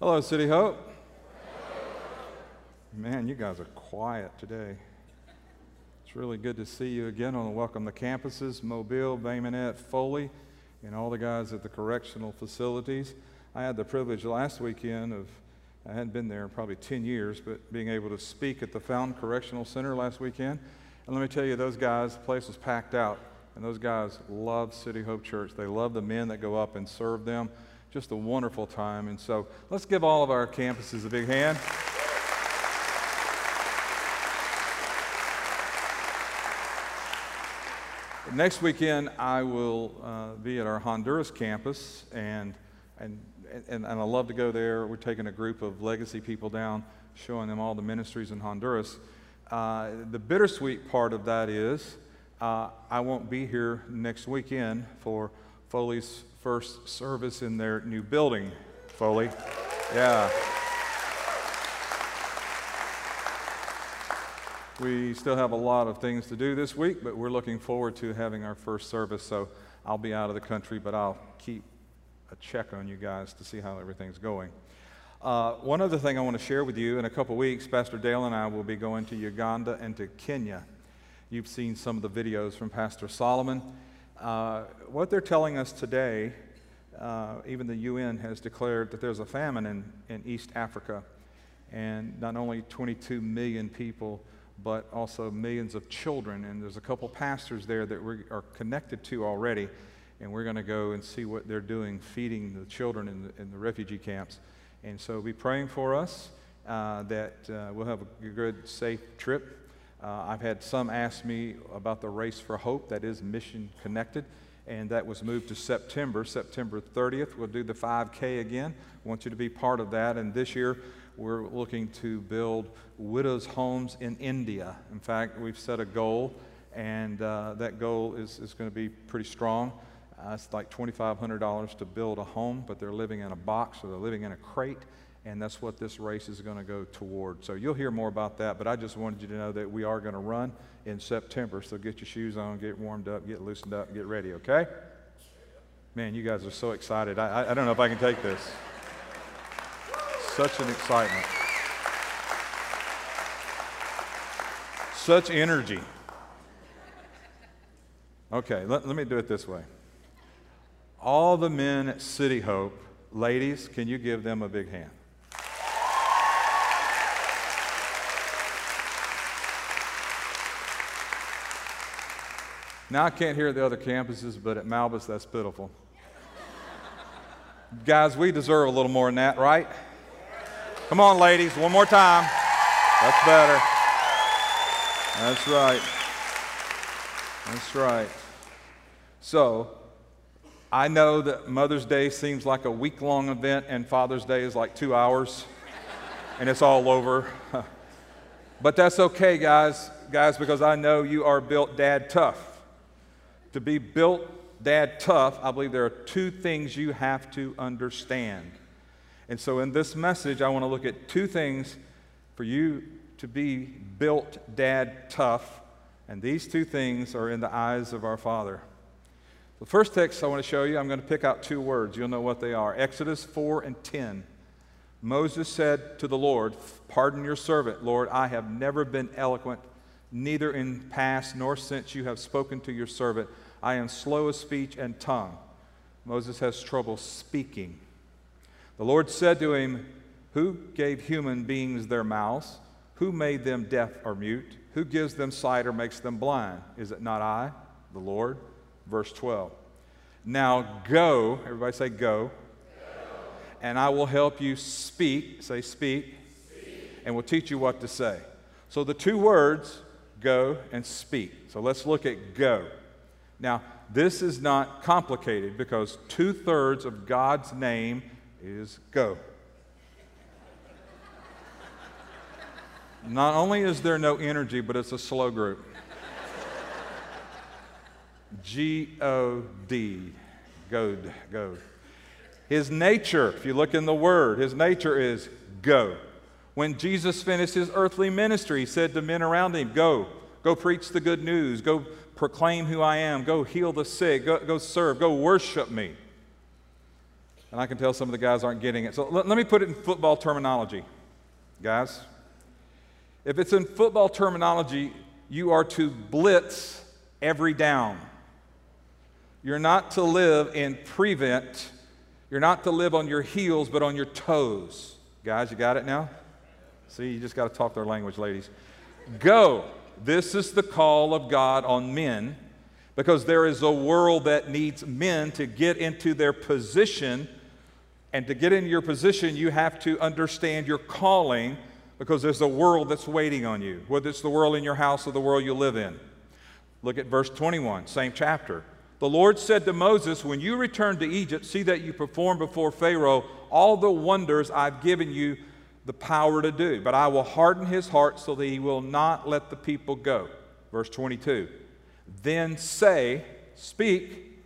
Hello, City Hope. Man, you guys are quiet today. It's really good to see you again. Want to welcome the campuses, Mobile, Bay Minette, Foley, and all the guys at the correctional facilities. I had the privilege last weekend of, I hadn't been there in probably 10 years, but being able to speak at the Fountain Correctional Center last weekend. And let me tell you, those guys, the place was packed out. And those guys love City Hope Church. They love the men that go up and serve them. Just a wonderful time. And so let's give all of our campuses a big hand. Next weekend, I will uh, be at our Honduras campus, and, and, and, and I love to go there. We're taking a group of legacy people down, showing them all the ministries in Honduras. Uh, the bittersweet part of that is uh, I won't be here next weekend for Foley's first service in their new building. Foley. Yeah. We still have a lot of things to do this week, but we're looking forward to having our first service. So I'll be out of the country, but I'll keep a check on you guys to see how everything's going. Uh, one other thing I want to share with you in a couple weeks, Pastor Dale and I will be going to Uganda and to Kenya. You've seen some of the videos from Pastor Solomon. Uh, what they're telling us today, uh, even the UN has declared that there's a famine in, in East Africa, and not only 22 million people, but also millions of children. And there's a couple pastors there that we are connected to already, and we're going to go and see what they're doing, feeding the children in the, in the refugee camps. And so be praying for us uh, that uh, we'll have a good, safe trip. Uh, I've had some ask me about the Race for Hope that is mission connected, and that was moved to September. September 30th, we'll do the 5K again. I want you to be part of that. And this year, we're looking to build widows' homes in India. In fact, we've set a goal, and uh, that goal is, is going to be pretty strong. Uh, it's like $2,500 to build a home, but they're living in a box or they're living in a crate, and that's what this race is going to go toward. So you'll hear more about that, but I just wanted you to know that we are going to run in September. So get your shoes on, get warmed up, get loosened up, get ready, okay? Man, you guys are so excited. I, I, don't know if I can take this. Such an excitement. Such energy. Okay, let, let me do it this way. All the men at City Hope, ladies, can you give them a big hand? Now, I can't hear the other campuses, but at Malbis, that's pitiful. Guys, we deserve a little more than that, right? Come on, ladies, one more time. That's better. That's right. That's right. So, I know that Mother's Day seems like a week long event, and Father's Day is like two hours, and it's all over. but that's okay, guys, guys, because I know you are built dad tough. To be built dad tough, I believe there are two things you have to understand. And so, in this message, I want to look at two things for you to be built dad tough, and these two things are in the eyes of our Father. The first text I want to show you, I'm going to pick out two words. You'll know what they are Exodus 4 and 10. Moses said to the Lord, Pardon your servant, Lord, I have never been eloquent, neither in past nor since you have spoken to your servant. I am slow of speech and tongue. Moses has trouble speaking. The Lord said to him, Who gave human beings their mouths? Who made them deaf or mute? Who gives them sight or makes them blind? Is it not I, the Lord? verse 12. Now go, everybody say go, go. and I will help you speak, say speak, speak, and will teach you what to say. So the two words, go and speak. So let's look at go. Now, this is not complicated because two thirds of God's name is go. Not only is there no energy, but it's a slow group. G O D. God, God. His nature, if you look in the word, his nature is go. When Jesus finished his earthly ministry, he said to men around him, Go, go preach the good news, go proclaim who I am, go heal the sick, go, go serve, go worship me. And I can tell some of the guys aren't getting it. So let, let me put it in football terminology, guys. If it's in football terminology, you are to blitz every down. You're not to live in prevent. You're not to live on your heels, but on your toes. Guys, you got it now? See, you just got to talk their language, ladies. Go. This is the call of God on men because there is a world that needs men to get into their position. And to get into your position, you have to understand your calling because there's a world that's waiting on you, whether it's the world in your house or the world you live in. Look at verse 21, same chapter. The Lord said to Moses, When you return to Egypt, see that you perform before Pharaoh all the wonders I've given you the power to do. But I will harden his heart so that he will not let the people go. Verse 22. Then say, Speak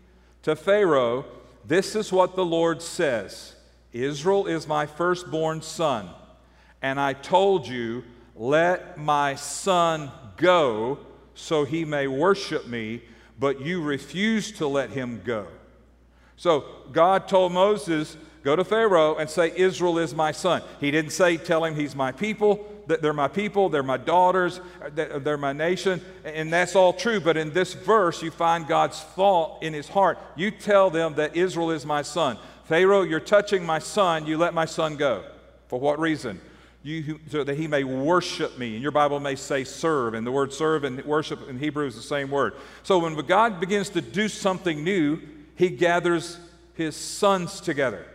to Pharaoh, This is what the Lord says Israel is my firstborn son. And I told you, Let my son go so he may worship me but you refused to let him go. So God told Moses, Go to Pharaoh and say, Israel is my son. He didn't say, Tell him he's my people, that they're my people, they're my daughters, uh, they're my nation. And that's all true. But in this verse, you find God's thought in his heart. You tell them that Israel is my son. Pharaoh, you're touching my son, you let my son go. For what reason? you, so that he may worship me. And your Bible may say serve, and the word serve and worship in Hebrew is the same word. So when God begins to do something new, he gathers his sons together.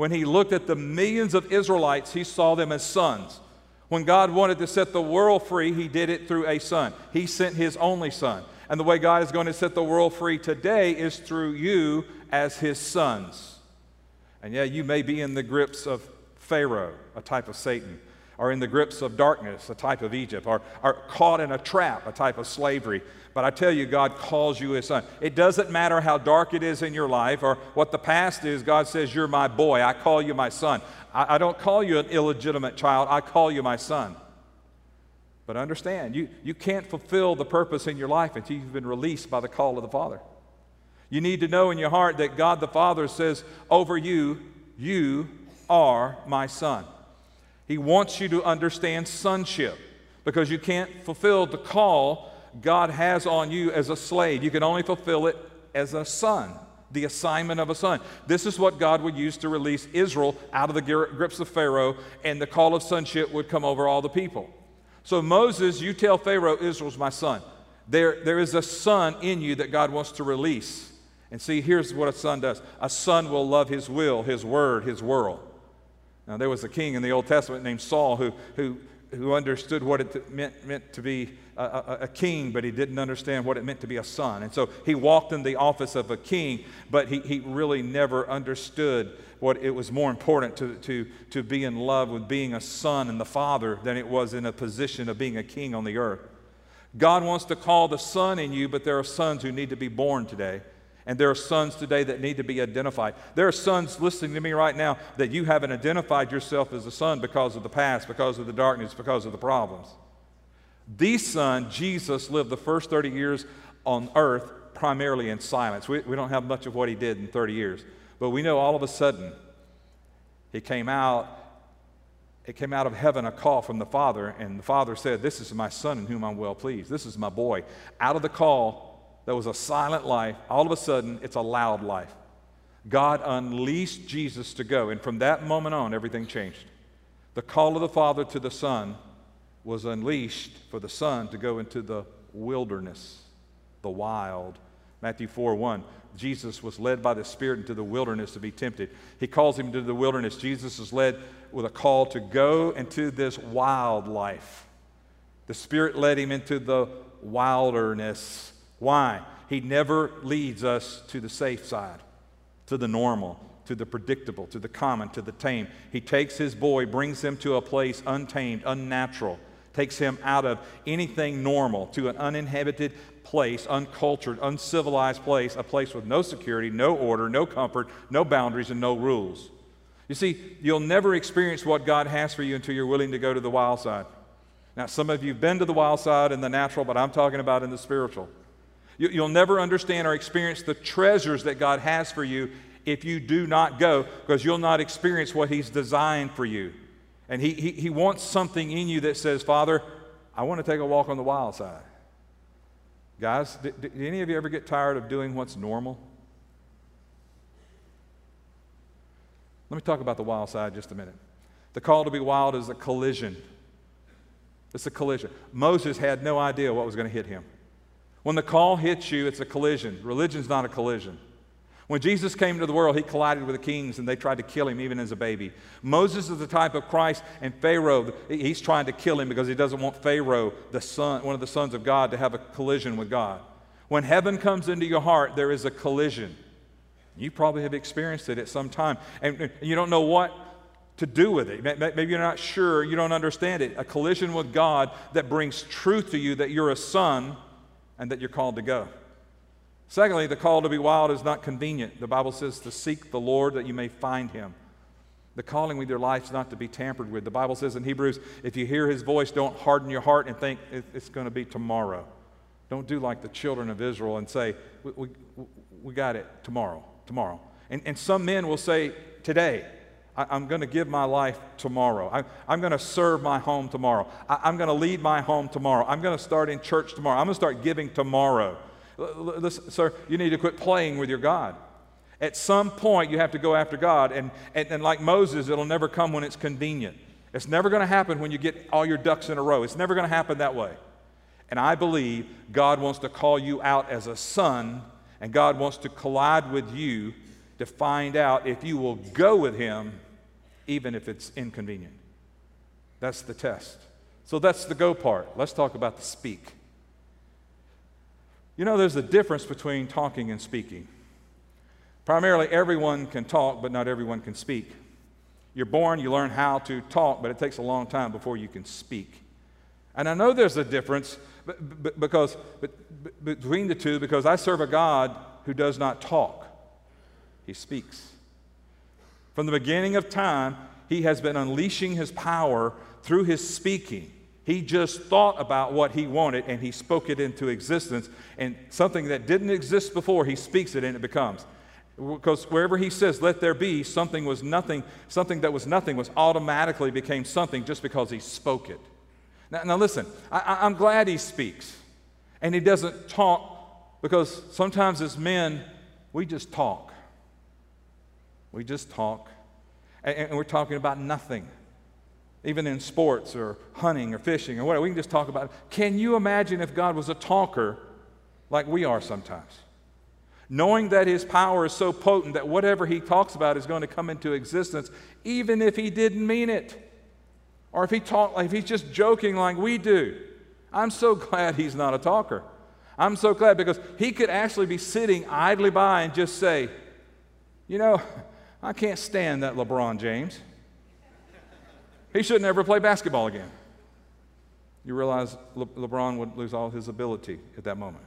When he looked at the millions of Israelites, he saw them as sons. When God wanted to set the world free, he did it through a son. He sent his only son. And the way God is going to set the world free today is through you as his sons. And yeah, you may be in the grips of Pharaoh, a type of Satan, or in the grips of darkness, a type of Egypt, or are caught in a trap, a type of slavery. But I tell you, God calls you his son. It doesn't matter how dark it is in your life or what the past is, God says, You're my boy. I call you my son. I, I don't call you an illegitimate child, I call you my son. But understand, you, you can't fulfill the purpose in your life until you've been released by the call of the Father. You need to know in your heart that God the Father says over you, You are my son. He wants you to understand sonship because you can't fulfill the call God has on you as a slave. You can only fulfill it as a son, the assignment of a son. This is what God would use to release Israel out of the grips of Pharaoh, and the call of sonship would come over all the people. So, Moses, you tell Pharaoh, Israel's my son. There, there is a son in you that God wants to release. And see, here's what a son does a son will love his will, his word, his world. Now, there was a king in the Old Testament named Saul who, who, who understood what it meant, meant to be a, a, a, king, but he didn't understand what it meant to be a son. And so he walked in the office of a king, but he, he really never understood what it was more important to, to, to be in love with being a son and the father than it was in a position of being a king on the earth. God wants to call the son in you, but there are sons who need to be born today. And there are sons today that need to be identified. There are sons listening to me right now that you haven't identified yourself as a son because of the past, because of the darkness, because of the problems. The son, Jesus, lived the first 30 years on earth primarily in silence. We, we don't have much of what he did in 30 years. But we know all of a sudden he came out, it came out of heaven a call from the Father, and the Father said, This is my son in whom I'm well pleased. This is my boy. Out of the call, that was a silent life, all of a sudden, it's a loud life. God unleashed Jesus to go, and from that moment on, everything changed. The call of the Father to the Son was unleashed for the Son to go into the wilderness, the wild. Matthew 4 1. Jesus was led by the Spirit into the wilderness to be tempted. He calls him to the wilderness. Jesus is led with a call to go into this wild life. The Spirit led him into the wilderness why? He never leads us to the safe side, to the normal, to the predictable, to the common, to the tame. He takes his boy, brings him to a place untamed, unnatural, takes him out of anything normal to an uninhabited place, uncultured, uncivilized place, a place with no security, no order, no comfort, no boundaries, and no rules. You see, you'll never experience what God has for you until you're willing to go to the wild side. Now, some of you have been to the wild side in the natural, but I'm talking about in the spiritual. You'll never understand or experience the treasures that God has for you if you do not go, because you'll not experience what He's designed for you. And he, he, he wants something in you that says, Father, I want to take a walk on the wild side. Guys, did, did any of you ever get tired of doing what's normal? Let me talk about the wild side just a minute. The call to be wild is a collision. It's a collision. Moses had no idea what was going to hit him. When the call hits you, it's a collision. Religion's not a collision. When Jesus came to the world, he collided with the kings and they tried to kill him even as a baby. Moses is the type of Christ, and Pharaoh, he's trying to kill him because he doesn't want Pharaoh, the son, one of the sons of God, to have a collision with God. When heaven comes into your heart, there is a collision. You probably have experienced it at some time, and you don't know what to do with it. Maybe you're not sure, you don't understand it. A collision with God that brings truth to you that you're a son and that you're called to go. Secondly, the call to be wild is not convenient. The Bible says to seek the Lord that you may find him. The calling with your life is not to be tampered with. The Bible says in Hebrews, if you hear his voice, don't harden your heart and think it's going to be tomorrow. Don't do like the children of Israel and say, we, we, we got it tomorrow, tomorrow. And, and some men will say, today, I, am going to give my life tomorrow. I, am going to serve my home tomorrow. I, am going to lead my home tomorrow. I'm going to start in church tomorrow. I'm going to start giving tomorrow. Listen, sir, you need to quit playing with your God. At some point, you have to go after God. And, and, and like Moses, it'll never come when it's convenient. It's never going to happen when you get all your ducks in a row. It's never going to happen that way. And I believe God wants to call you out as a son, and God wants to collide with you to find out if you will go with Him, even if it's inconvenient. That's the test. So that's the go part. Let's talk about the speak. You know, there's a difference between talking and speaking. Primarily, everyone can talk, but not everyone can speak. You're born, you learn how to talk, but it takes a long time before you can speak. And I know there's a difference because, between the two because I serve a God who does not talk, He speaks. From the beginning of time, He has been unleashing His power through His speaking. He just thought about what he wanted and he spoke it into existence. And something that didn't exist before, he speaks it and it becomes. Because wherever he says, let there be, something was nothing, something that was nothing was automatically became something just because he spoke it. Now, now listen, I, I'm glad he speaks. And he doesn't talk because sometimes as men, we just talk. We just talk. And, we're talking about nothing even in sports or hunting or fishing or whatever. We can just talk about it. Can you imagine if God was a talker like we are sometimes? Knowing that his power is so potent that whatever he talks about is going to come into existence, even if he didn't mean it. Or if he talk, if he's just joking like we do. I'm so glad he's not a talker. I'm so glad because he could actually be sitting idly by and just say, you know, I can't stand that LeBron James. He should never play basketball again. You realize Le- LeBron would lose all his ability at that moment.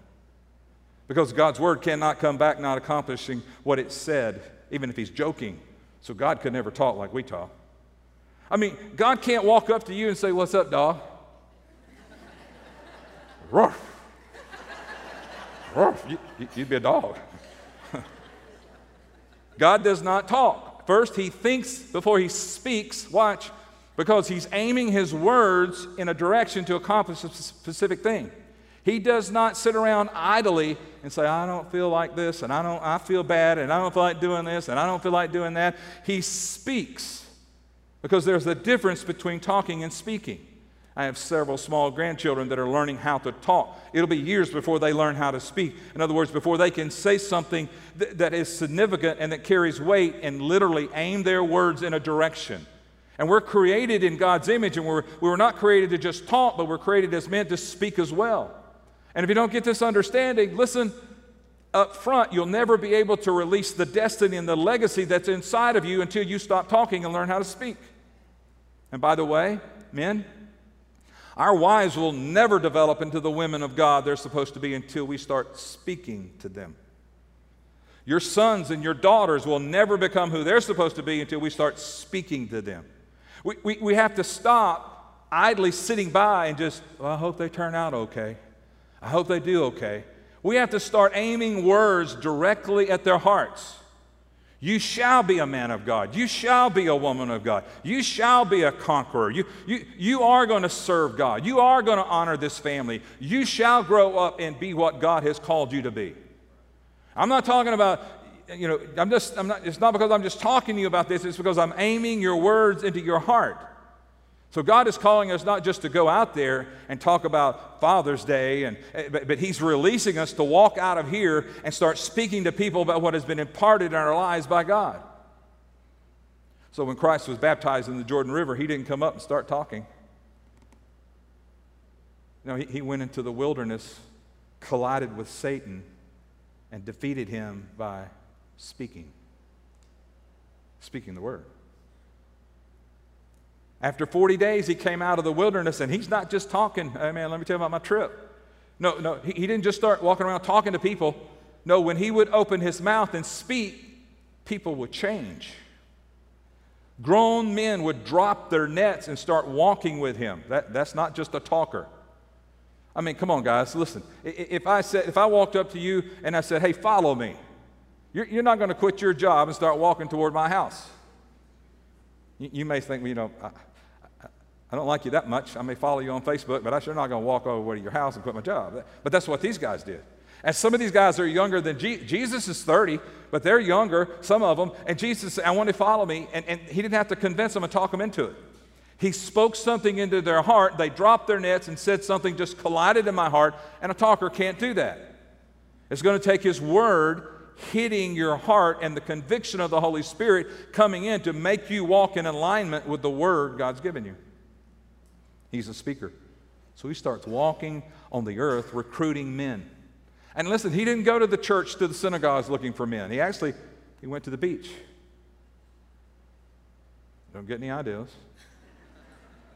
Because God's word cannot come back not accomplishing what it said, even if he's joking. So God could never talk like we talk. I mean, God can't walk up to you and say, What's up, dog? Ruff. Ruff. You, would be a dog. God does not talk. First, he thinks before he speaks. Watch because he's aiming his words in a direction to accomplish a specific thing. He does not sit around idly and say, I don't feel like this, and I, don't, I feel bad, and I don't feel like doing this, and I don't feel like doing that. He speaks because there's a difference between talking and speaking. I have several small grandchildren that are learning how to talk. It'll be years before they learn how to speak. In other words, before they can say something th- that is significant and that carries weight and literally aim their words in a direction. And we're created in God's image, and we're, we were not created to just talk, but we're created as men to speak as well. And if you don't get this understanding, listen, up front, you'll never be able to release the destiny and the legacy that's inside of you until you stop talking and learn how to speak. And by the way, men, our wives will never develop into the women of God they're supposed to be until we start speaking to them. Your sons and your daughters will never become who they're supposed to be until we start speaking to them. We, we, we have to stop idly sitting by and just, well, I hope they turn out okay. I hope they do okay. We have to start aiming words directly at their hearts. You shall be a man of God. You shall be a woman of God. You shall be a conqueror. You, you, you are going to serve God. You are going to honor this family. You shall grow up and be what God has called you to be. I'm not talking about, you know, I'm just, I'm not, it's not because I'm just talking to you about this, it's because I'm aiming your words into your heart. So God is calling us not just to go out there and talk about Father's Day, and, eh, but, but, He's releasing us to walk out of here and start speaking to people about what has been imparted in our lives by God. So when Christ was baptized in the Jordan River, He didn't come up and start talking. No, he, he went into the wilderness, collided with Satan, and defeated him by speaking. Speaking the word. After 40 days, he came out of the wilderness, and he's not just talking, hey man, let me tell you about my trip. No, no, he, he didn't just start walking around talking to people. No, when he would open his mouth and speak, people would change. Grown men would drop their nets and start walking with him. That, that's not just a talker. I mean, come on, guys, listen. If I, said, if I walked up to you and I said, hey, follow me, you're, you're not going to quit your job and start walking toward my house. You, may think, you know, I don't like you that much. I may follow you on Facebook, but I'm sure not going to walk over to your house and quit my job. But that's what these guys did. And some of these guys are younger than Je- Jesus is 30, but they're younger, some of them. And Jesus said, I want to follow me. And, and he didn't have to convince them and talk them into it. He spoke something into their heart. They dropped their nets and said something just collided in my heart. And a talker can't do that. It's going to take his word hitting your heart and the conviction of the Holy Spirit coming in to make you walk in alignment with the word God's given you. He's a speaker. So he starts walking on the earth recruiting men. And listen, he didn't go to the church, to the synagogues looking for men. He actually he went to the beach. Don't get any ideas.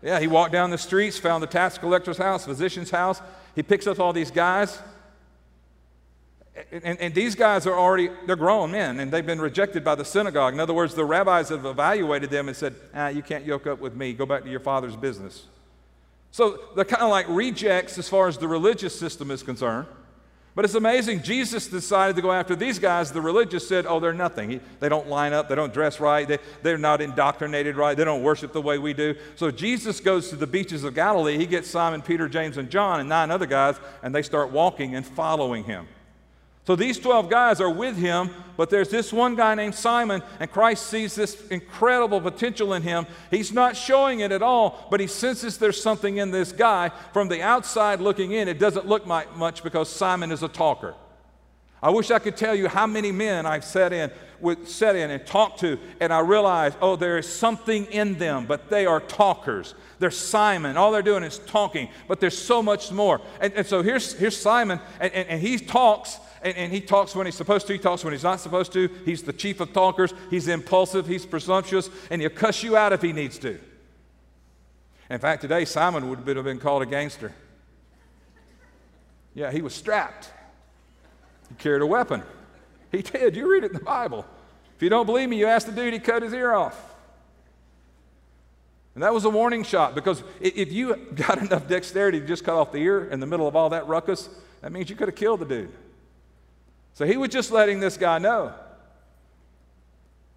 Yeah, he walked down the streets, found the tax collector's house, physician's house. He picks up all these guys. And, and, these guys are already, they're grown men, and they've been rejected by the synagogue. In other words, the rabbis have evaluated them and said, ah, you can't yoke up with me. Go back to your father's business. So they're kind of like rejects as far as the religious system is concerned. But it's amazing, Jesus decided to go after these guys. The religious said, oh, they're nothing. He, they don't line up, they don't dress right, they, they're not indoctrinated right, they don't worship the way we do. So Jesus goes to the beaches of Galilee. He gets Simon, Peter, James, and John, and nine other guys, and they start walking and following him. So these 12 guys are with him, but there's this one guy named Simon, and Christ sees this incredible potential in him. He's not showing it at all, but he senses there's something in this guy. From the outside looking in, it doesn't look much because Simon is a talker. I wish I could tell you how many men I've sat in, with, sat in and talked to, and I realized, oh, there is something in them, but they are talkers. They're Simon. All they're doing is talking, but there's so much more. And, and so here's, here's Simon, and, and, and he talks, and, and, he talks when he's supposed to, he talks when he's not supposed to. He's the chief of talkers, he's impulsive, he's presumptuous, and he'll cuss you out if he needs to. In fact, today Simon would have been called a gangster. Yeah, he was strapped. He carried a weapon. He did. You read it in the Bible. If you don't believe me, you ask the dude, he cut his ear off. And that was a warning shot because if you got enough dexterity to just cut off the ear in the middle of all that ruckus, that means you could have killed the dude. So he was just letting this guy know.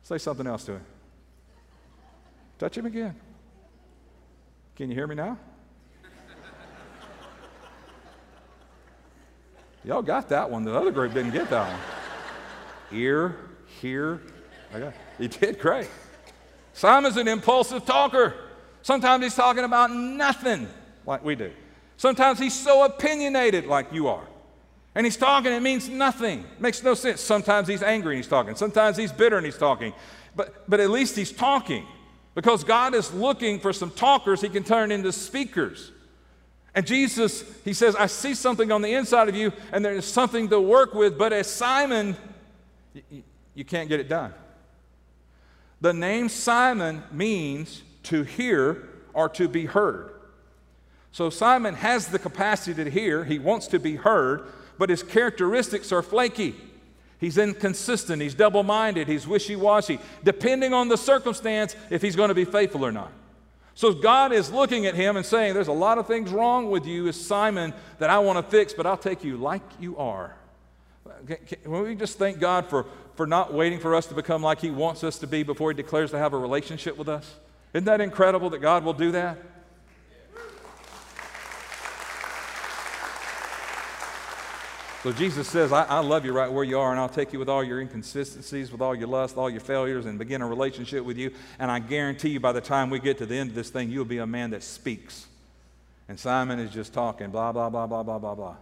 Say something else to him. Touch him again. Can you hear me now? Y'all got that one. The other group didn't get that one. Ear, hear. Okay. He did great. Simon's an impulsive talker. Sometimes he's talking about nothing like we do. Sometimes he's so opinionated like you are. And he's talking, it means nothing. It makes no sense. Sometimes he's angry and he's talking. Sometimes he's bitter and he's talking. But, but at least he's talking. Because God is looking for some talkers he can turn into speakers. And Jesus, he says, I see something on the inside of you, and there's something to work with, but as Simon, you, you can't get it done. The name Simon means to hear or to be heard. So Simon has the capacity to hear, he wants to be heard, but his characteristics are flaky. He's inconsistent, he's double minded, he's wishy washy, depending on the circumstance if he's going to be faithful or not. So God is looking at him and saying, There's a lot of things wrong with you, as Simon, that I want to fix, but I'll take you like you are. Can, we just thank God for, for not waiting for us to become like He wants us to be before He declares to have a relationship with us? Isn't that incredible that God will do that? So Jesus says, I, I, love you right where you are, and I'll take you with all your inconsistencies, with all your lust, all your failures, and begin a relationship with you. And I guarantee you, by the time we get to the end of this thing, you'll be a man that speaks. And Simon is just talking, blah, blah, blah, blah, blah, blah, blah.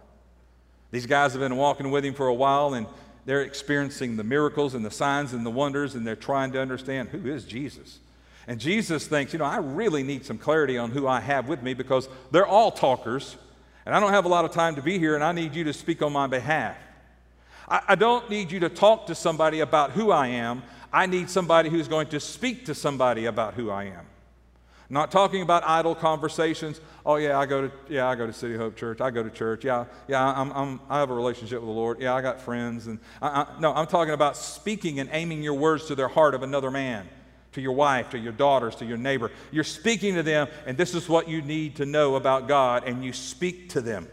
These guys have been walking with him for a while, and they're experiencing the miracles and the signs and the wonders, and they're trying to understand who is Jesus. And Jesus thinks, you know, I really need some clarity on who I have with me because they're all talkers. And I don't have a lot of time to be here, and I need you to speak on my behalf. I, I don't need you to talk to somebody about who I am. I need somebody who's going to speak to somebody about who I am. Not talking about idle conversations. Oh yeah, I go to yeah I go to City Hope Church. I go to church. Yeah, yeah, I'm, I'm I have a relationship with the Lord. Yeah, I got friends. And I, I, no, I'm talking about speaking and aiming your words to their heart of another man to your wife, to your daughters, to your neighbor. You're speaking to them, and this is what you need to know about God, and you speak to them.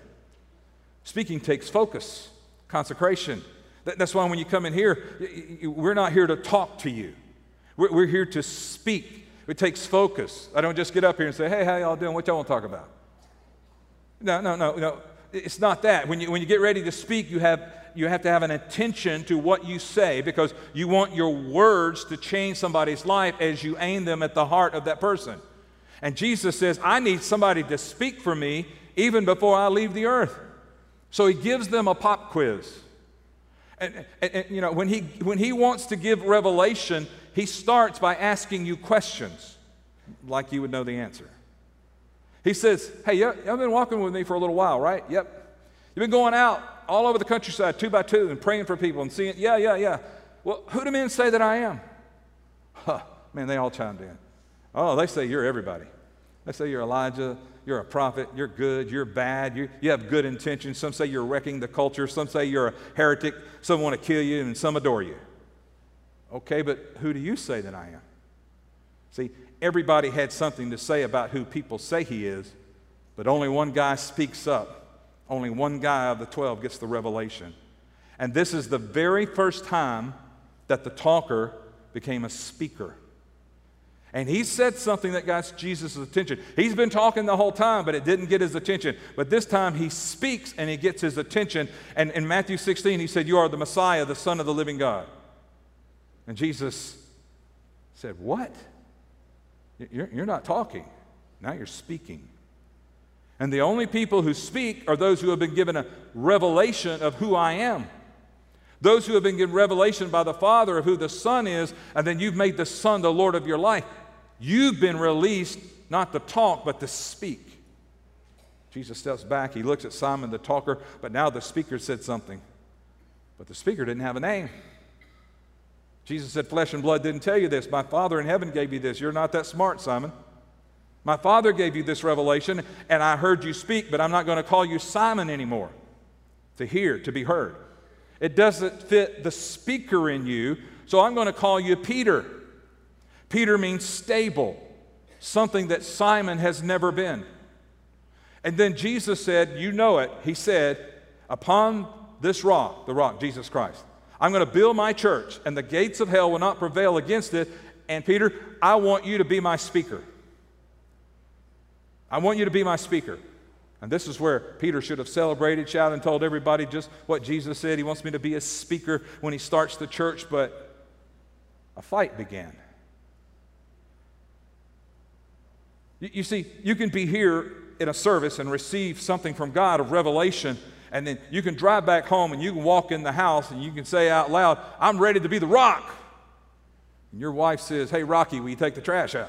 Speaking takes focus, consecration. That's why when you come in here, we're not here to talk to you, we're here to speak. It takes focus. I don't just get up here and say, hey, how y'all doing? What y'all want to talk about? No, no, no, no. It's not that. When you, when you get ready to speak, you have you have to have an attention to what you say because you want your words to change somebody's life as you aim them at the heart of that person. And Jesus says, I need somebody to speak for me even before I leave the earth. So he gives them a pop quiz. And, and, and, you know, when he, when he wants to give revelation, he starts by asking you questions like you would know the answer. He says, Hey, you've been walking with me for a little while, right? Yep. You've been going out all over the countryside, two by two, and praying for people and seeing, yeah, yeah, yeah. Well, who do men say that I am? Huh, man, they all chimed in. Oh, they say you're everybody. They say you're Elijah, you're a prophet, you're good, you're bad, you, you have good intentions. Some say you're wrecking the culture, some say you're a heretic, some want to kill you, and some adore you. Okay, but who do you say that I am? See, everybody had something to say about who people say he is, but only one guy speaks up only one guy of the 12 gets the revelation. And this is the very first time that the talker became a speaker. And he said something that got Jesus' attention. He's been talking the whole time, but it didn't get his attention. But this time he speaks and he gets his attention. And in Matthew 16, he said, You are the Messiah, the Son of the living God. And Jesus said, What? You're, not talking. Now you're speaking. And the only people who speak are those who have been given a revelation of who I am. Those who have been given revelation by the Father of who the Son is, and then you've made the Son the Lord of your life. You've been released not to talk, but to speak. Jesus steps back. He looks at Simon the talker, but now the speaker said something. But the speaker didn't have a name. Jesus said, Flesh and blood didn't tell you this. My Father in heaven gave you this. You're not that smart, Simon. My father gave you this revelation, and I heard you speak, but I'm not going to call you Simon anymore. To hear, to be heard. It doesn't fit the speaker in you, so I'm going to call you Peter. Peter means stable, something that Simon has never been. And then Jesus said, You know it. He said, Upon this rock, the rock, Jesus Christ, I'm going to build my church, and the gates of hell will not prevail against it. And Peter, I want you to be my speaker. I want you to be my speaker. And this is where Peter should have celebrated, shouted, and told everybody just what Jesus said. He wants me to be a speaker when he starts the church, but a fight began. You, you see, you can be here in a service and receive something from God of revelation, and then you can drive back home and you can walk in the house and you can say out loud, I'm ready to be the rock. And your wife says, Hey, Rocky, will you take the trash out?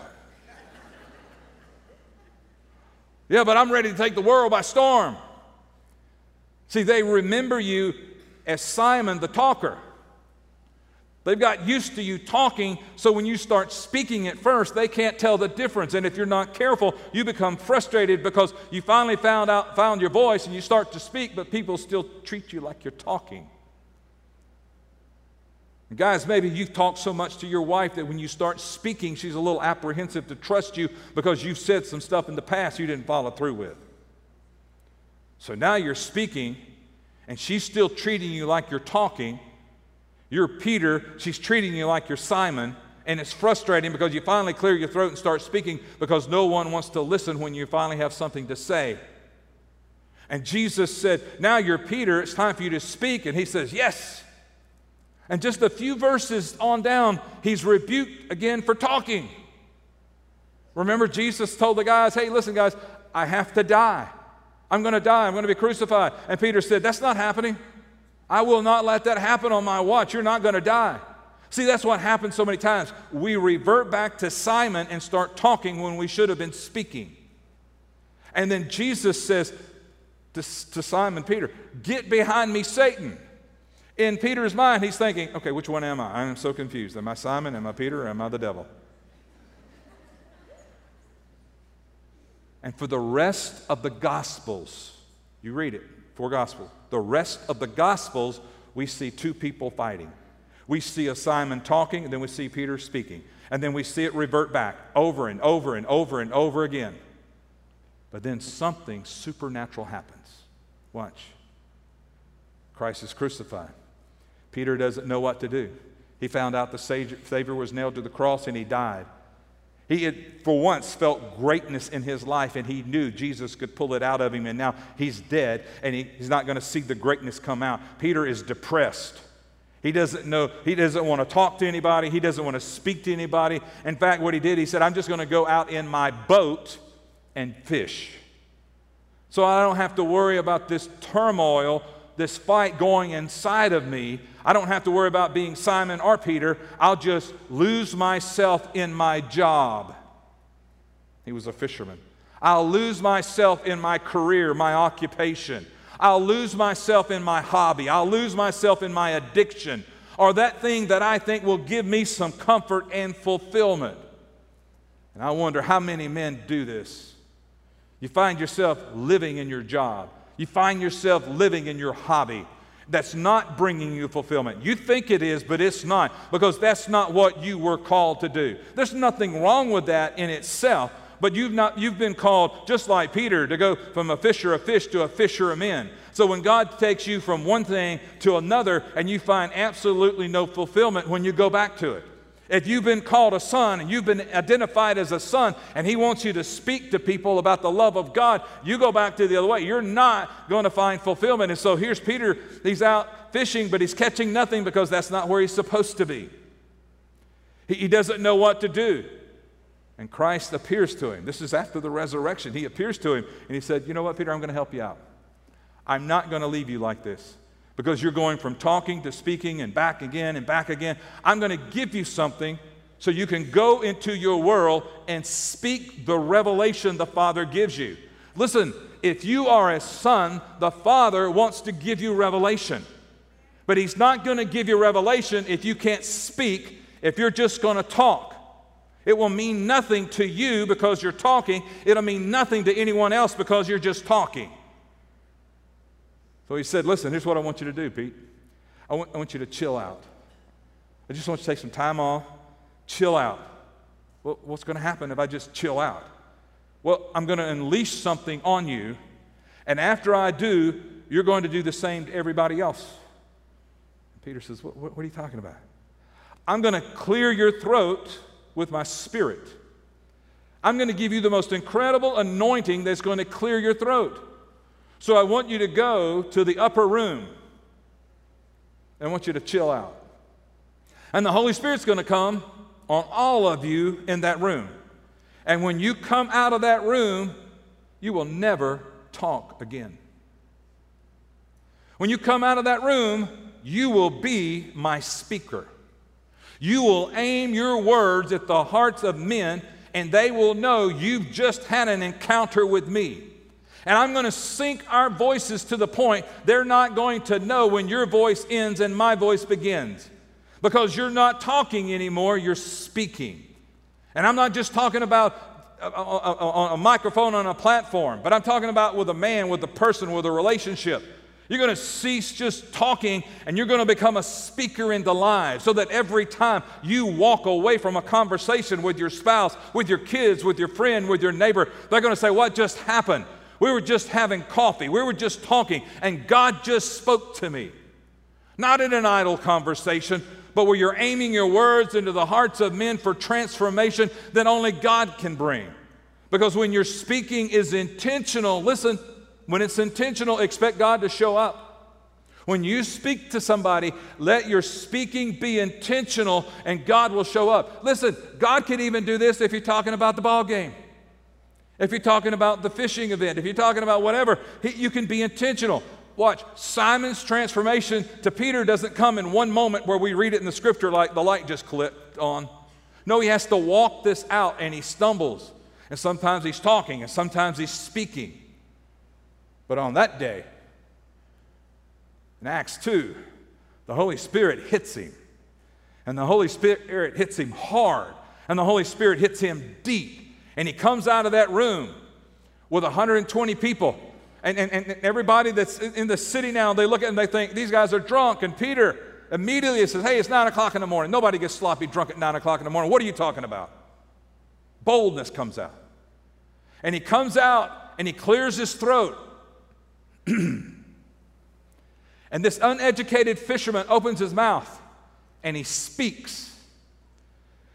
Yeah, but I'm ready to take the world by storm. See, they remember you as Simon the talker. They've got used to you talking, so when you start speaking at first, they can't tell the difference. And if you're not careful, you become frustrated because you finally found out found your voice and you start to speak, but people still treat you like you're talking. Guys, maybe you've talked so much to your wife that when you start speaking, she's a little apprehensive to trust you because you've said some stuff in the past you didn't follow through with. So now you're speaking, and she's still treating you like you're talking, you're Peter, she's treating you like you're Simon, and it's frustrating because you finally clear your throat and start speaking because no one wants to listen when you finally have something to say. And Jesus said, Now you're Peter, it's time for you to speak. And he says, Yes. And just a few verses on down, he's rebuked again for talking. Remember, Jesus told the guys, Hey, listen, guys, I have to die. I'm going to die. I'm going to be crucified. And Peter said, That's not happening. I will not let that happen on my watch. You're not going to die. See, that's what happens so many times. We revert back to Simon and start talking when we should have been speaking. And then Jesus says, to, to Simon Peter, Get behind me, Satan. In Peter's mind, he's thinking, Okay, which one am I? I am so confused. Am I Simon? Am I Peter? Or am I the devil? And for the rest of the Gospels, you read it, four Gospels, the rest of the Gospels, we see two people fighting. We see a Simon talking, and then we see Peter speaking. And then we see it revert back over and over and over and over again. But then something supernatural happens. Watch. Christ is crucified. Peter doesn't know what to do. He found out the Savior was nailed to the cross and he died. He had, for once, felt greatness in his life and he knew Jesus could pull it out of him, and now he's dead and he, he's not going to see the greatness come out. Peter is depressed. He doesn't know, he doesn't want to talk to anybody, he doesn't want to speak to anybody. In fact, what he did, he said, I'm just going to go out in my boat and fish. So I don't have to worry about this turmoil, this fight going inside of me. I don't have to worry about being Simon or Peter. I'll just lose myself in my job. He was a fisherman. I'll lose myself in my career, my occupation. I'll lose myself in my hobby. I'll lose myself in my addiction or that thing that I think will give me some comfort and fulfillment. And I wonder how many men do this. You find yourself living in your job. You find yourself living in your hobby that's not bringing you fulfillment. You think it is, but it's not because that's not what you were called to do. There's nothing wrong with that in itself, but you've not you've been called just like Peter to go from a fisher of fish to a fisher of men. So when God takes you from one thing to another and you find absolutely no fulfillment when you go back to it. If you've been called a son and you've been identified as a son and he wants you to speak to people about the love of God, you go back to the other way. You're not going to find fulfillment. And so here's Peter. He's out fishing, but he's catching nothing because that's not where he's supposed to be. He, he doesn't know what to do. And Christ appears to him. This is after the resurrection. He appears to him and he said, You know what, Peter? I'm going to help you out. I'm not going to leave you like this because you're going from talking to speaking and back again and back again. I'm going to give you something so you can go into your world and speak the revelation the Father gives you. Listen, if you are a son, the Father wants to give you revelation. But He's not going to give you revelation if you can't speak, if you're just going to talk. It will mean nothing to you because you're talking. It'll mean nothing to anyone else because you're just talking. So he said, Listen, here's what I want you to do, Pete. I want, want you to chill out. I just want you to take some time off, chill out. Well, what's going to happen if I just chill out? Well, I'm going to unleash something on you, and after I do, you're going to do the same to everybody else. Peter says, what, what, what are you talking about? I'm going to clear your throat with my spirit. I'm going to give you the most incredible anointing that's going to clear your throat. So I want you to go to the upper room. And I want you to chill out. And the Holy Spirit's going to come on all of you in that room. And when you come out of that room, you will never talk again. When you come out of that room, you will be my speaker. You will aim your words at the hearts of men, and they will know you've just had an encounter with me. And I'm going to sync our voices to the point they're not going to know when your voice ends and my voice begins. Because you're not talking anymore, you're speaking. And I'm not just talking about a, a, a, a microphone on a platform, but I'm talking about with a man, with a person, with a relationship. You're going to cease just talking and you're going to become a speaker into lives so that every time you walk away from a conversation with your spouse, with your kids, with your friend, with your neighbor, they're going to say, What just happened? We were just having coffee. We were just talking, and God just spoke to me. Not in an idle conversation, but where you're aiming your words into the hearts of men for transformation that only God can bring. Because when your speaking is intentional, listen, when it's intentional, expect God to show up. When you speak to somebody, let your speaking be intentional and God will show up. Listen, God can even do this if you're talking about the ball game. If you're talking about the fishing event, if you're talking about whatever, he, you can be intentional. Watch, Simon's transformation to Peter doesn't come in one moment where we read it in the scripture like the light just clicked on. No, he has to walk this out and he stumbles. And sometimes he's talking and sometimes he's speaking. But on that day, in Acts 2, the Holy Spirit hits him. And the Holy Spirit hits him hard. And the Holy Spirit hits him deep. And he comes out of that room with 120 people. And, and, and everybody that's in the city now, they look at and they think, these guys are drunk. And Peter immediately says, hey, it's 9 o'clock in the morning. Nobody gets sloppy drunk at 9 o'clock in the morning. What are you talking about? Boldness comes out. And he comes out and he clears his throat. And this uneducated fisherman opens his mouth and he speaks.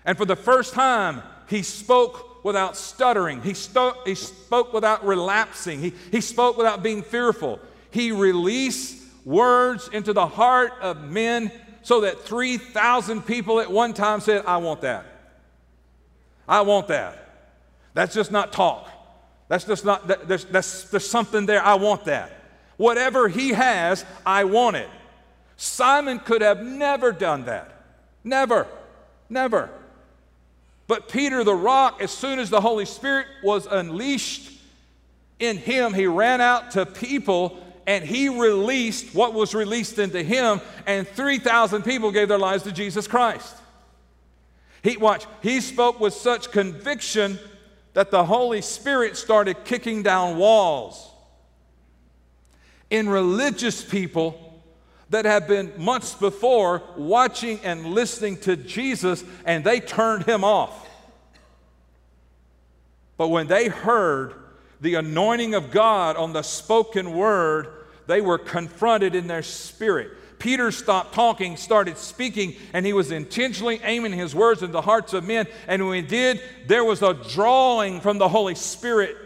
And for the first time, he spoke without stuttering. He, sto- he spoke without relapsing. He, he spoke without being fearful. He released words into the heart of men so that 3,000 people at one time said, I want that. I want that. That's just not talk. That's just not, that, there's, that's, there's something there. I want that. Whatever he has, I want it. Simon could have never done that. Never. Never. But Peter the rock, as soon as the Holy Spirit was unleashed in him, he ran out to people and he released what was released into him, and 3,000 people gave their lives to Jesus Christ. He, watch, he spoke with such conviction that the Holy Spirit started kicking down walls in religious people that have been months before watching and listening to Jesus and they turned him off. But when they heard the anointing of God on the spoken word, they were confronted in their spirit. Peter stopped talking, started speaking, and he was intentionally aiming his words in the hearts of men. And when he did, there was a drawing from the Holy Spirit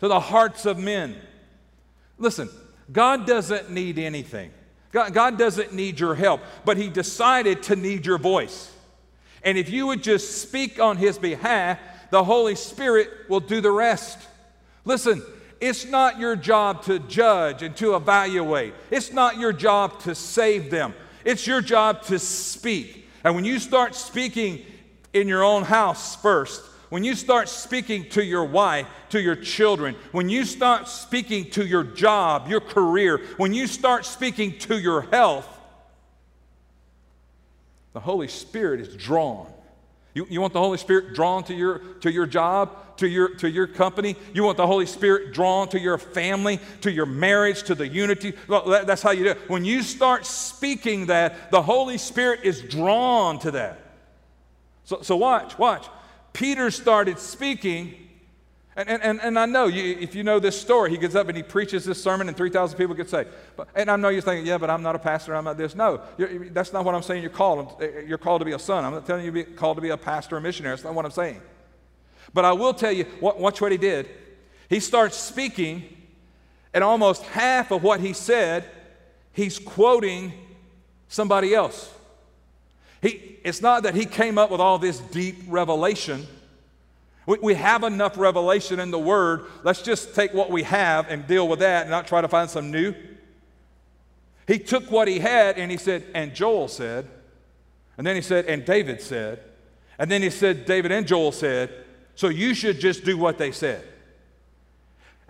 to the hearts of men. Listen, God doesn't need anything. God, God doesn't need your help, but He decided to need your voice. And if you would just speak on His behalf, the Holy Spirit will do the rest. Listen, it's not your job to judge and to evaluate, it's not your job to save them. It's your job to speak. And when you start speaking in your own house first, when you start speaking to your wife, to your children, when you start speaking to your job, your career, when you start speaking to your health, the Holy Spirit is drawn. You, you want the Holy Spirit drawn to your, to your job, to your, to your company? You want the Holy Spirit drawn to your family, to your marriage, to the unity? Well, that, that's how you do it. When you start speaking that, the Holy Spirit is drawn to that. So, so watch, watch. Peter started speaking, and, and, and I know you, if you know this story, he gets up and he preaches this sermon, and 3,000 people get saved. But, and I know you're thinking, yeah, but I'm not a pastor, I'm not this. No, that's not what I'm saying you're called. Eh, eh, you're called to be a son. I'm not telling you you're called to be a pastor or missionary. That's not what I'm saying. But I will tell you, watch what he did. He starts speaking, and almost half of what he said, he's quoting somebody else. He, it's not that he came up with all this deep revelation. We, we have enough revelation in the Word. Let's just take what we have and deal with that and not try to find some new. He took what he had and he said, and Joel said, and then he said, and David said, and then he said, David and Joel said, so you should just do what they said.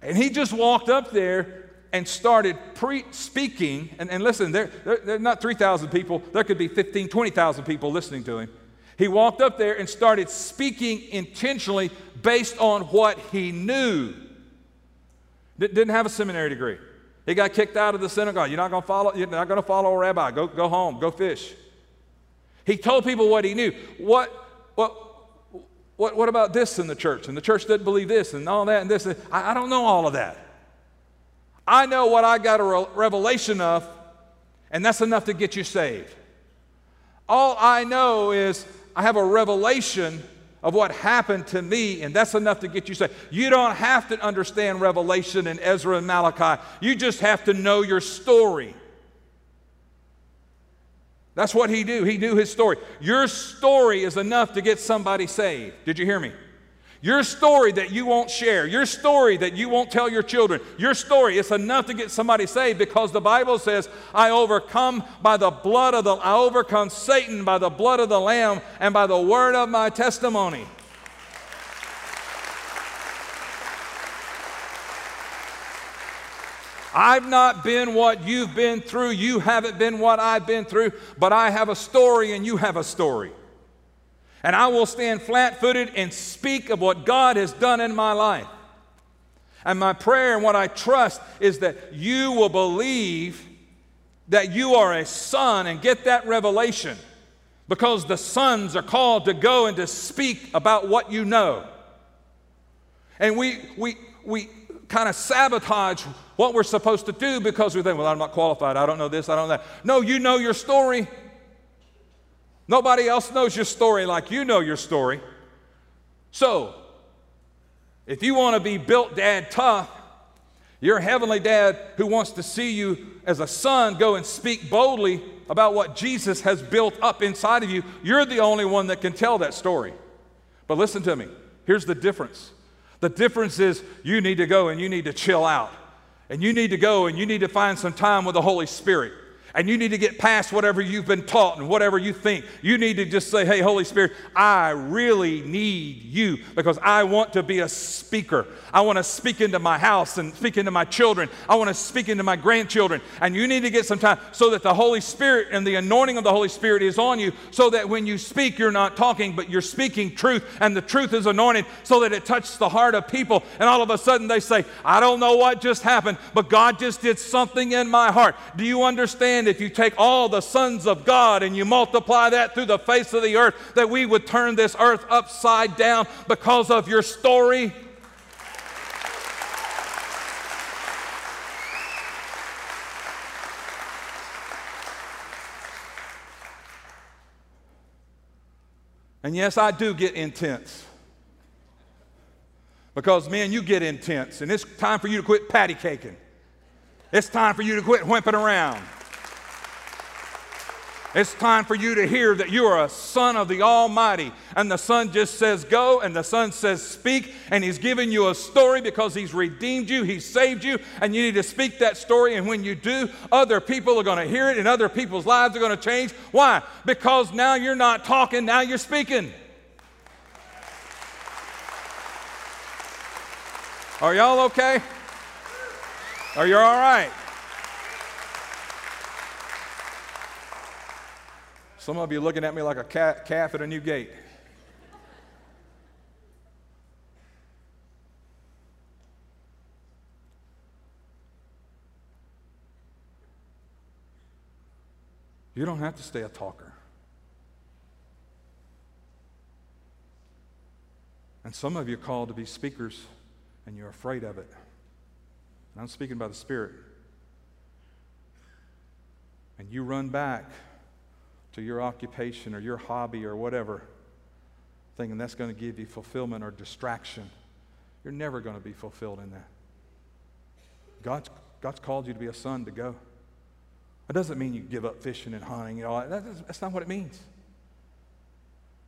And he just walked up there and started pre- speaking. And, and listen, there, are not 3,000 people, there could be 15, 20,000 people listening to him. He walked up there and started speaking intentionally based on what he knew. D- didn't have a seminary degree. He got kicked out of the synagogue. You're not going to follow. You're not going to follow a rabbi. Go, go home. Go fish. He told people what he knew. What, what, what, what about this in the church? And the church doesn't believe this and all that and this. I, I don't know all of that. I know what I got a revelation of, and that's enough to get you saved. All I know is I have a revelation of what happened to me, and that's enough to get you saved. You don't have to understand Revelation and Ezra and Malachi, you just have to know your story. That's what he do. He knew his story. Your story is enough to get somebody saved. Did you hear me? Your story that you won't share, your story that you won't tell your children, your story, it's enough to get somebody saved because the Bible says, I overcome by the blood of the, I overcome Satan by the blood of the Lamb and by the word of my testimony. I've not been what you've been through. You haven't been what I've been through, but I have a story and you have a story. And I will stand flat footed and speak of what God has done in my life. And my prayer and what I trust is that you will believe that you are a son and get that revelation because the sons are called to go and to speak about what you know. And we, we, we kind of sabotage what we're supposed to do because we think, well, I'm not qualified. I don't know this, I don't know that. No, you know your story. Nobody else knows your story like you know your story. So, if you want to be built dad tough, your heavenly dad who wants to see you as a son go and speak boldly about what Jesus has built up inside of you, you're the only one that can tell that story. But listen to me. Here's the difference. The difference is you need to go and you need to chill out. And you need to go and you need to find some time with the Holy Spirit and you need to get past whatever you've been taught and whatever you think. You need to just say, Hey, Holy Spirit, I really need you because I want to be a speaker. I want to speak into my house and speak into my children. I want to speak into my grandchildren. And you need to get some time so that the Holy Spirit and the anointing of the Holy Spirit is on you so that when you speak, you're not talking, but you're speaking truth and the truth is anointed so that it touches the heart of people. And all of a sudden they say, I don't know what just happened, but God just did something in my heart. Do you understand? If you take all the sons of God and you multiply that through the face of the earth, that we would turn this earth upside down because of your story? And yes, I do get intense. Because, man, you get intense, and it's time for you to quit patty caking. It's time for you to quit whimping around. It's time for you to hear that you are a son of the Almighty. And the Son just says, Go, and the Son says, Speak. And He's given you a story because He's redeemed you, He's saved you, and you need to speak that story. And when you do, other people are going to hear it, and other people's lives are going to change. Why? Because now you're not talking, now you're speaking. Are y'all okay? Are you all right? Some of you looking at me like a cat, calf at a new gate. You don't have to stay a talker. And some of you are called to be speakers and you're afraid of it. And I'm speaking by the Spirit. And you run back to your occupation or your hobby or whatever, thinking that's going to give you fulfillment or distraction. You're never going to be fulfilled in that. God's, God's called you to be a son to go. That doesn't mean you give up fishing and hunting. You know, that, that's not what it means.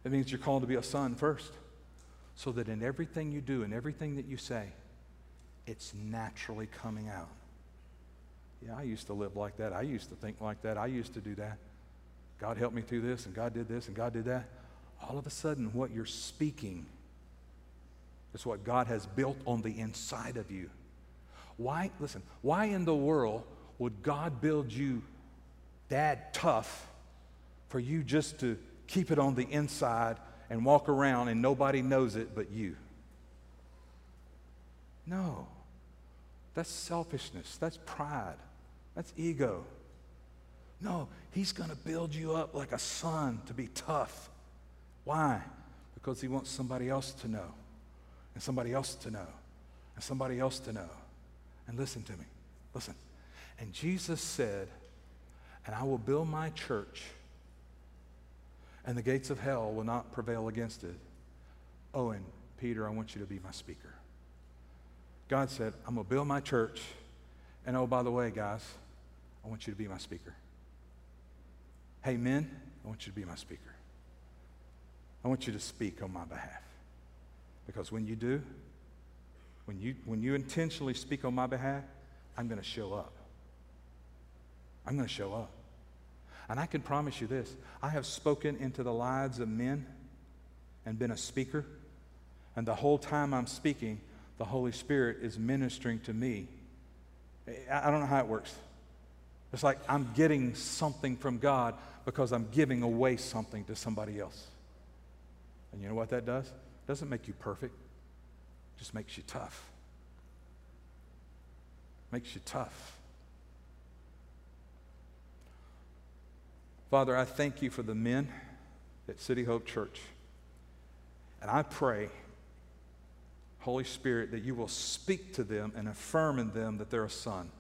It means you're called to be a son first, so that in everything you do and everything that you say, it's naturally coming out. Yeah, I used to live like that. I used to think like that. I used to do that. God helped me through this, and God did this, and God did that. All of a sudden, what you're speaking is what God has built on the inside of you. Why, listen, why in the world would God build you dad tough for you just to keep it on the inside and walk around and nobody knows it but you? No. That's selfishness. That's pride. That's ego. No, He's going to build you up like a son to be tough. Why? Because He wants somebody else to know, and somebody else to know, and somebody else to know. And listen to me Listen. And Jesus said, And I will build my church, and the gates of hell will not prevail against it. Oh, and Peter, I want you to be my speaker. God said, I'm going to build my church. And oh, by the way, guys, I want you to be my speaker. Hey, men, I want you to be my speaker. I want you to speak on my behalf. Because when you do, when you, when you intentionally speak on my behalf, I'm going to show up. I'm going to show up. And I can promise you this I have spoken into the lives of men and been a speaker. And the whole time I'm speaking, the Holy Spirit is ministering to me. I don't know how it works. It's like I'm getting something from God because I'm giving away something to somebody else. And you know what that does? It doesn't make you perfect, it just makes you tough. Makes you tough. Father, I thank you for the men at City Hope Church. And I pray, Holy Spirit, that you will speak to them and affirm in them that they're a son.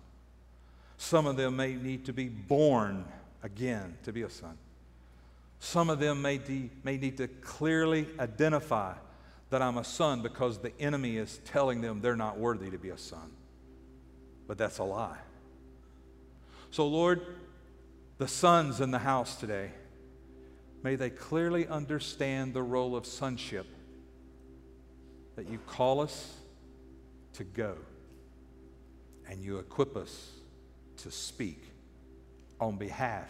Some of them may need to be born again to be a son. Some of them may, de- may need to clearly identify that I'm a son because the enemy is telling them they're not worthy to be a son. But that's a lie. So, Lord, the sons in the house today, may they clearly understand the role of sonship that you call us to go and you equip us to speak on behalf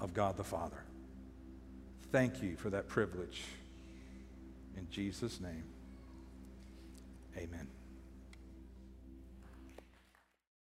of God the Father. Thank you for that privilege. In Jesus' name, amen.